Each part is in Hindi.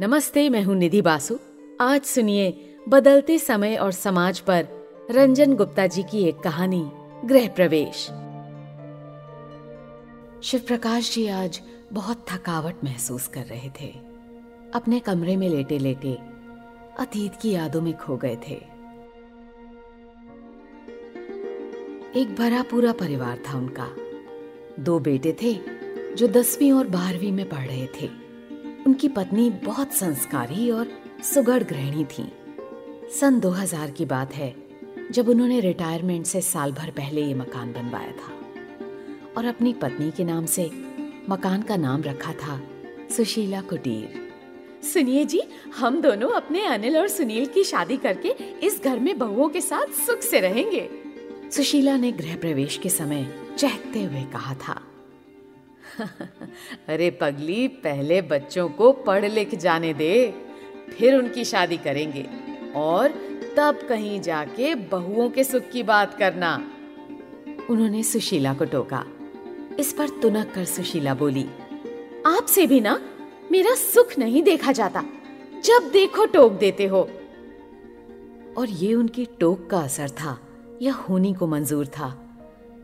नमस्ते, मैं हूँ निधि बासु। आज सुनिए बदलते समय और समाज पर रंजन गुप्ता जी की एक कहानी, गृह प्रवेश। शिव प्रकाश जी आज बहुत थकावट महसूस कर रहे थे। अपने कमरे में लेटे लेटे अतीत की यादों में खो गए थे। एक भरा पूरा परिवार था उनका। दो बेटे थे जो दसवीं और बारहवीं में पढ़ रहे थे। उनकी पत्नी बहुत संस्कारी और सुगढ़ गृहिणी थी। सन 2000 की बात है, जब उन्होंने रिटायरमेंट से साल भर पहले ये मकान बनवाया था और अपनी पत्नी के नाम से मकान का नाम रखा था सुशीला कुटीर। सुनिए जी, हम दोनों अपने अनिल और सुनील की शादी करके इस घर में बहुओं के साथ सुख से रहेंगे। सुशीला ने गृह प्रवेश के समय चहकते हुए कहा था अरे पगली, पहले बच्चों को पढ़ लिख जाने दे, फिर उनकी शादी करेंगे। और तब कहीं जाके बहुओं के सुख की बात करना। उन्होंने सुशीला को टोका। इस पर तुनक कर सुशीला बोली, आपसे भी ना, मेरा सुख नहीं देखा जाता। जब देखो, टोक देते हो। और ये उनकी टोक का असर था, या होनी को मंजूर था।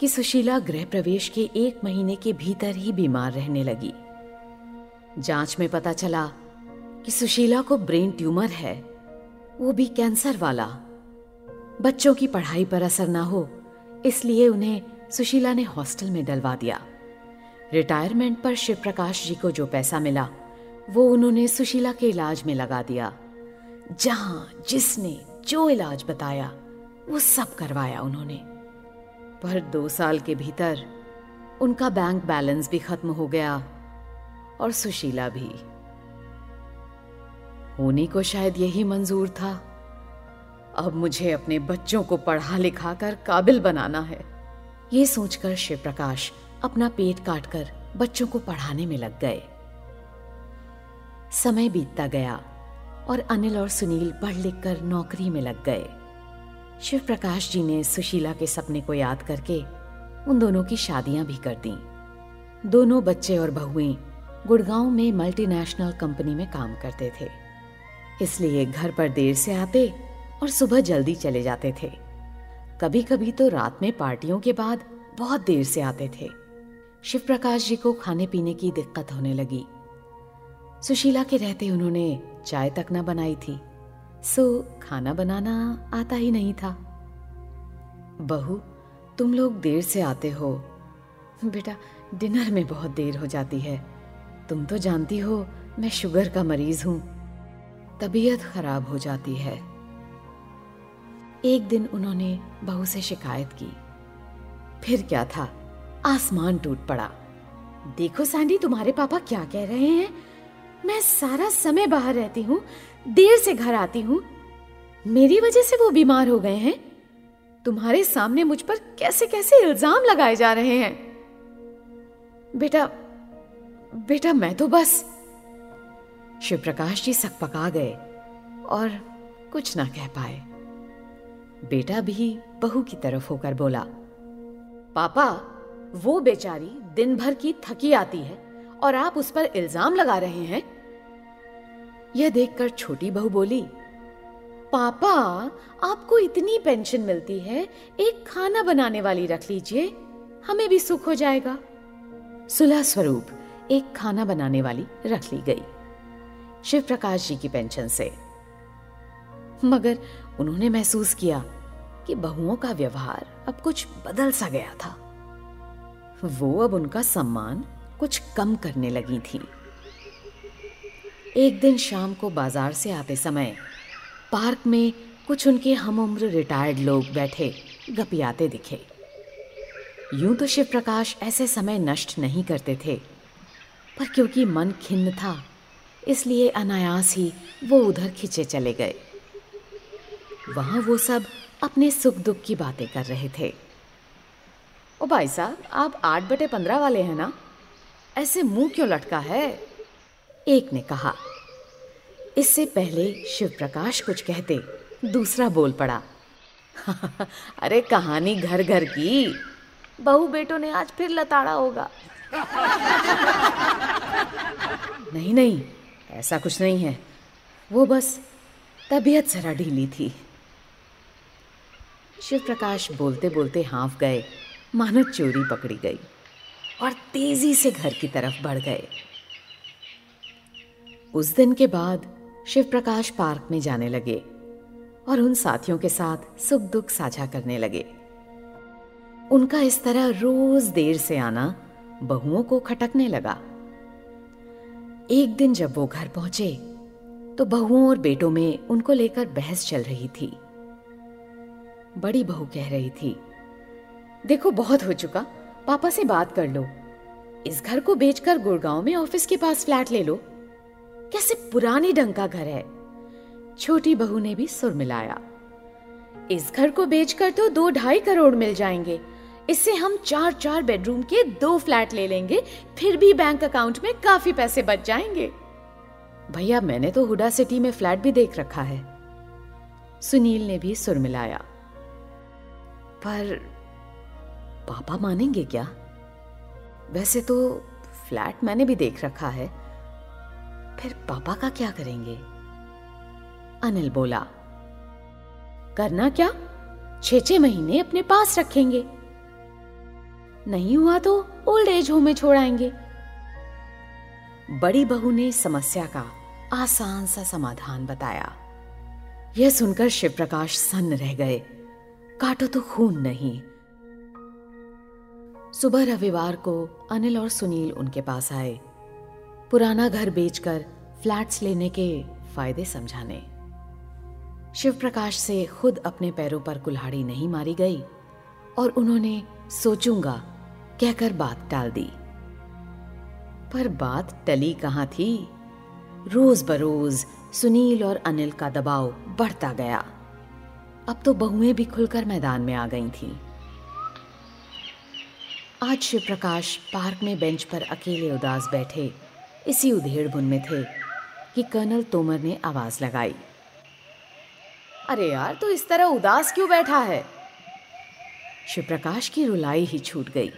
कि सुशीला गृह प्रवेश के एक महीने के भीतर ही बीमार रहने लगी। जाँच में पता चला कि सुशीला को ब्रेन ट्यूमर है। वो भी कैंसर वाला। बच्चों की पढ़ाई पर असर ना हो, इसलिए उन्हें सुशीला ने हॉस्टल में डलवा दिया। रिटायरमेंट पर शिव प्रकाश जी को जो पैसा मिला, वो उन्होंने सुशीला के इलाज में लगा दिया। जहाँ, जिसने जो इलाज बताया, वो सब करवाया उन्होंने। पर दो साल के भीतर उनका बैंक बैलेंस भी खत्म हो गया और सुशीला भी। होनी को शायद यही मंजूर था। अब मुझे अपने बच्चों को पढ़ा लिखा कर काबिल बनाना है। ये सोचकर शिव प्रकाश अपना पेट काटकर बच्चों को पढ़ाने में लग गए। समय बीतता गया और अनिल और सुनील पढ़ लिख कर नौकरी में लग गए। शिव प्रकाश जी ने सुशीला के सपने को याद करके उन दोनों की शादियाँ भी कर दी। दोनों बच्चे और बहुएँ गुड़गांव में मल्टीनेशनल कंपनी में काम करते थे। इसलिए घर पर देर से आते और सुबह जल्दी चले जाते थे। कभी कभी तो रात में पार्टियों के बाद बहुत देर से आते थे। शिव प्रकाश जी को खाने पीने की दिक्कत होने लगी। सुशीला के रहते उन्होंने चाय तक न बनाई थी। सो खाना बनाना आता ही नहीं था। बहू, तुम लोग देर से आते हो। बेटा, डिनर में बहुत देर हो जाती है। तुम तो जानती हो, मैं शुगर का मरीज़ हूँ। तबीयत खराब हो जाती है। एक दिन उन्होंने बहू से शिकायत की। फिर क्या था? आसमान टूट पड़ा। देखो, सैंडी, तुम्हारे पापा क्या कह रहे हैं? मैं सारा समय बाहर रहती हूँ। देर से घर आती हूँ। मेरी वजह से वो बीमार हो गए हैं। तुम्हारे सामने मुझ पर कैसे कैसे इल्ज़ाम लगाए जा रहे हैं? बेटा बेटा मैं तो बस। शिव प्रकाश जी सकपका गए और कुछ ना कह पाए। बेटा भी बहू की तरफ़ होकर बोला, पापा, वो बेचारी दिन भर की थकी आती है और आप उस पर इल्ज़ाम लगा रहे हैं। यह देखकर छोटी बहू बोली, पापा, आपको इतनी पेंशन मिलती है, एक खाना बनाने वाली रख लीजिए, हमें भी सुख हो जाएगा। सुलह स्वरूप एक खाना बनाने वाली रख ली गई शिव प्रकाश जी की पेंशन से। मगर उन्होंने महसूस किया कि बहुओं का व्यवहार अब कुछ बदल सा गया था। वो अब उनका सम्मान कुछ कम करने लगी थी। एक दिन शाम को बाज़ार से आते समय पार्क में कुछ उनके हम उम्र रिटायर्ड लोग बैठे, गपियाते दिखे। यूँ तो शिव प्रकाश ऐसे समय नष्ट नहीं करते थे, पर क्योंकि मन खिन्न था, इसलिए अनायास ही वो उधर खिंचे चले गए। वहाँ वो सब अपने सुख दुख की बातें कर रहे थे। ओ भाई साहब, आप आठ बटे पंद्रह वाले हैं ना? ऐसे मुँह क्यों लटका है? एक ने कहा, इससे पहले शिव प्रकाश कुछ कहते, दूसरा बोल पड़ा। अरे कहानी घर घर की। बहू बेटों ने आज फिर लताड़ा होगा। नहीं नहीं, ऐसा कुछ नहीं है। वो बस तबीयत जरा ढीली थी। शिव प्रकाश बोलते बोलते हाँफ गए मानो चोरी पकड़ी गई और तेज़ी से घर की तरफ़ बढ़ गए। उस दिन के बाद शिव प्रकाश पार्क में जाने लगे और उन साथियों के साथ सुख दुख साझा करने लगे। उनका इस तरह रोज देर से आना बहुओं को खटकने लगा। एक दिन जब वो घर पहुँचे तो बहुओं और बेटों में उनको लेकर बहस चल रही थी। बड़ी बहू कह रही थी, देखो, बहुत हो चुका, पापा से बात कर लो। इस घर को बेचकर गुड़गांव में ऑफ़िस के पास फ्लैट ले लो। कैसे पुराने ढंग का घर है? छोटी बहू ने भी सुर मिलाया। इस घर को बेचकर तो दो ढाई करोड़ मिल जाएँगे। इससे हम चार चार बेडरूम के दो फ्लैट ले लेंगे, फिर भी बैंक अकाउंट में काफ़ी पैसे बच जाएँगे। भैया, मैंने तो हुडा सिटी में फ्लैट भी देख रखा है। सुनील ने भी सुर मिलाया। पर पापा मानेंगे क्या? वैसे तो फ्लैट मैंने भी देख रखा है। फिर पापा का क्या करेंगे? अनिल बोला, करना क्या? छह छह महीने अपने पास रखेंगे। नहीं हुआ तो ओल्ड एज होम में छोड़ाएँगे। बड़ी बहू ने समस्या का आसान सा समाधान बताया। यह सुनकर शिव प्रकाश सन्न रह गए। काटो तो खून नहीं। सुबह रविवार को अनिल और सुनील उनके पास आए। पुराना घर बेचकर फ्लैट्स लेने के फ़ायदे समझाने। शिव प्रकाश से खुद अपने पैरों पर कुल्हाड़ी नहीं मारी गई और उन्होंने सोचूँगा, कहकर बात टाल दी। पर बात टली कहाँ थी? रोज बरोज सुनील और अनिल का दबाव बढ़ता गया। अब तो बहुएँ भी खुलकर मैदान में आ गई थीं। आज शिव प्रकाश पार्क में बेंच पर अकेले उदास बैठे इसी उधेड़ बुन में थे कि कर्नल तोमर ने आवाज़ लगाई। अरे यार, तू इस तरह उदास क्यों बैठा है? शिव प्रकाश की रुलाई ही छूट गई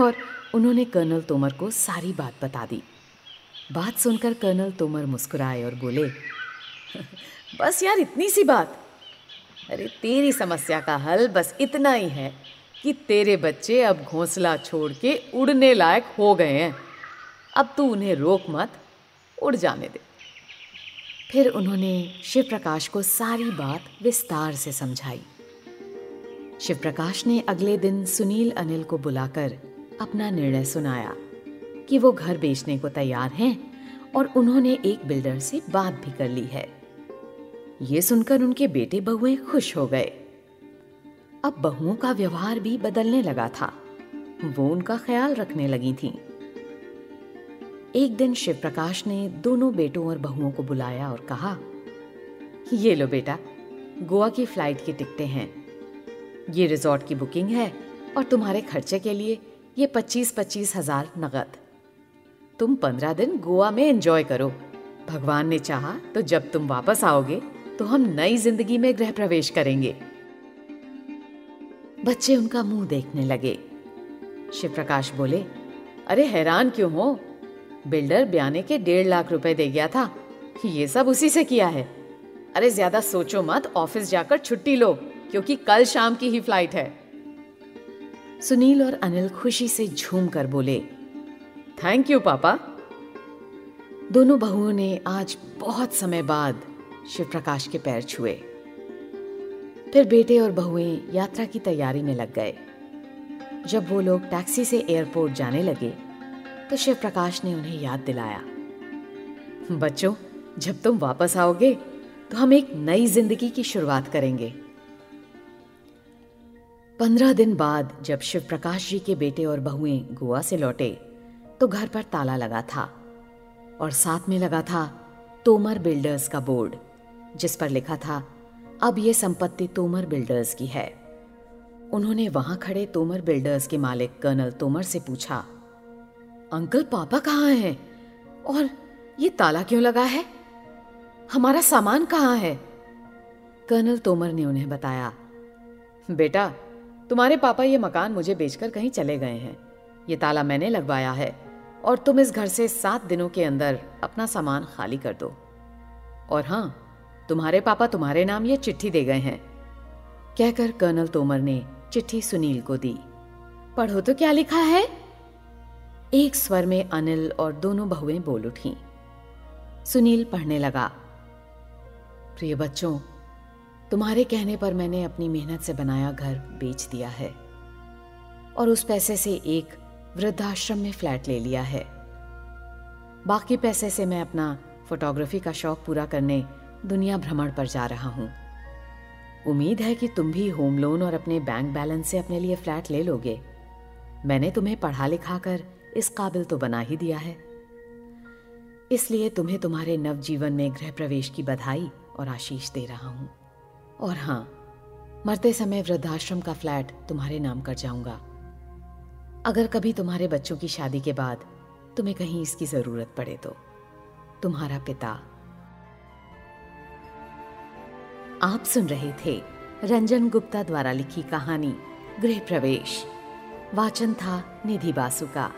और उन्होंने कर्नल तोमर को सारी बात बता दी। बात सुनकर कर्नल तोमर मुस्कुराए और बोले, बस यार, इतनी सी बात। अरे, तेरी समस्या का हल बस इतना ही है कि तेरे बच्चे अब घोंसला छोड़ के उड़ने लायक हो गए हैं। अब तू उन्हें रोक मत, उड़ जाने दे। फिर उन्होंने शिव प्रकाश को सारी बात विस्तार से समझाई। शिव प्रकाश ने अगले दिन सुनील अनिल को बुलाकर अपना निर्णय सुनाया कि वो घर बेचने को तैयार हैं और उन्होंने एक बिल्डर से बात भी कर ली है। ये सुनकर उनके बेटे बहुएँ खुश हो गए। अब बहुओं का व्यवहार भी बदलने लगा था। वो उनका ख्याल रखने लगी थीं। एक दिन शिव प्रकाश ने दोनों बेटों और बहुओं को बुलाया और कहा, ये लो बेटा, गोवा की फ़्लाइट की टिकटें हैं। ये रिजॉर्ट की बुकिंग है और तुम्हारे खर्चे के लिए ये पच्चीस पच्चीस हज़ार नगद। तुम पंद्रह दिन गोवा में एंजॉय करो। भगवान ने चाहा तो जब तुम वापस आओगे तो हम नई ज़िंदगी में गृह प्रवेश करेंगे। बच्चे उनका मुँह देखने लगे। शिव प्रकाश बोले, अरे हैरान क्यों हो? बिल्डर ब्याने के डेढ़ लाख रुपए दे गया था ये सब उसी से किया है। अरे ज़्यादा सोचो मत, ऑफ़िस जाकर छुट्टी लो, क्योंकि कल शाम की ही फ़्लाइट है। सुनील और अनिल खुशी से झूम कर बोले, थैंक यू, पापा। दोनों बहुओं ने आज बहुत समय बाद शिव प्रकाश के पैर छुए। फिर बेटे और बहुएँ यात्रा की तैयारी में लग गए। जब वो लोग टैक्सी से एयरपोर्ट जाने लगे तो शिव प्रकाश ने उन्हें याद दिलाया। बच्चों, जब तुम वापस आओगे तो हम एक नई ज़िंदगी की शुरुआत करेंगे। पंद्रह दिन बाद जब शिव प्रकाश जी के बेटे और बहुएँ गोवा से लौटे तो घर पर ताला लगा था और साथ में लगा था तोमर बिल्डर्स का बोर्ड, जिस पर लिखा था, अब यह संपत्ति तोमर बिल्डर्स की है। उन्होंने वहाँ खड़े तोमर बिल्डर्स के मालिक कर्नल तोमर से पूछा अंकल पापा कहाँ हैं? और ये ताला क्यों लगा है? हमारा सामान कहाँ है? कर्नल तोमर ने उन्हें बताया, बेटा, तुम्हारे पापा ये मकान मुझे बेचकर कहीं चले गए हैं। ये ताला मैंने लगवाया है और तुम इस घर से सात दिनों के अंदर अपना सामान खाली कर दो। और हाँ, तुम्हारे पापा तुम्हारे नाम ये चिट्ठी दे गए हैं। कहकर कर्नल तोमर ने चिट्ठी सुनील को दी। पढ़ो तो क्या लिखा है? एक स्वर में अनिल और दोनों बहुएँ बोल उठी। सुनील पढ़ने लगा, प्रिय बच्चों, तुम्हारे कहने पर मैंने अपनी मेहनत से बनाया घर बेच दिया है और उस पैसे से एक वृद्धाश्रम में फ्लैट ले लिया है। बाकी पैसे से मैं अपना फोटोग्राफी का शौक पूरा करने दुनिया भ्रमण पर जा रहा हूँ। उम्मीद है कि तुम भी होम लोन और अपने बैंक बैलेंस से अपने लिए फ्लैट ले लोगे। मैंने तुम्हें पढ़ा लिखा कर इस काबिल तो बना ही दिया है। इसलिए तुम्हें तुम्हारे नवजीवन में गृह प्रवेश की बधाई और आशीष दे रहा हूँ। और हाँ, मरते समय वृद्धाश्रम का फ्लैट तुम्हारे नाम कर जाऊँगा। अगर कभी तुम्हारे बच्चों की शादी के बाद तुम्हें कहीं इसकी ज़रूरत पड़े तो तुम्हारा पिता। आप सुन रहे थे रंजन गुप्ता द्वारा लिखी कहानी गृह प्रवेश वाचन था निधि बासु का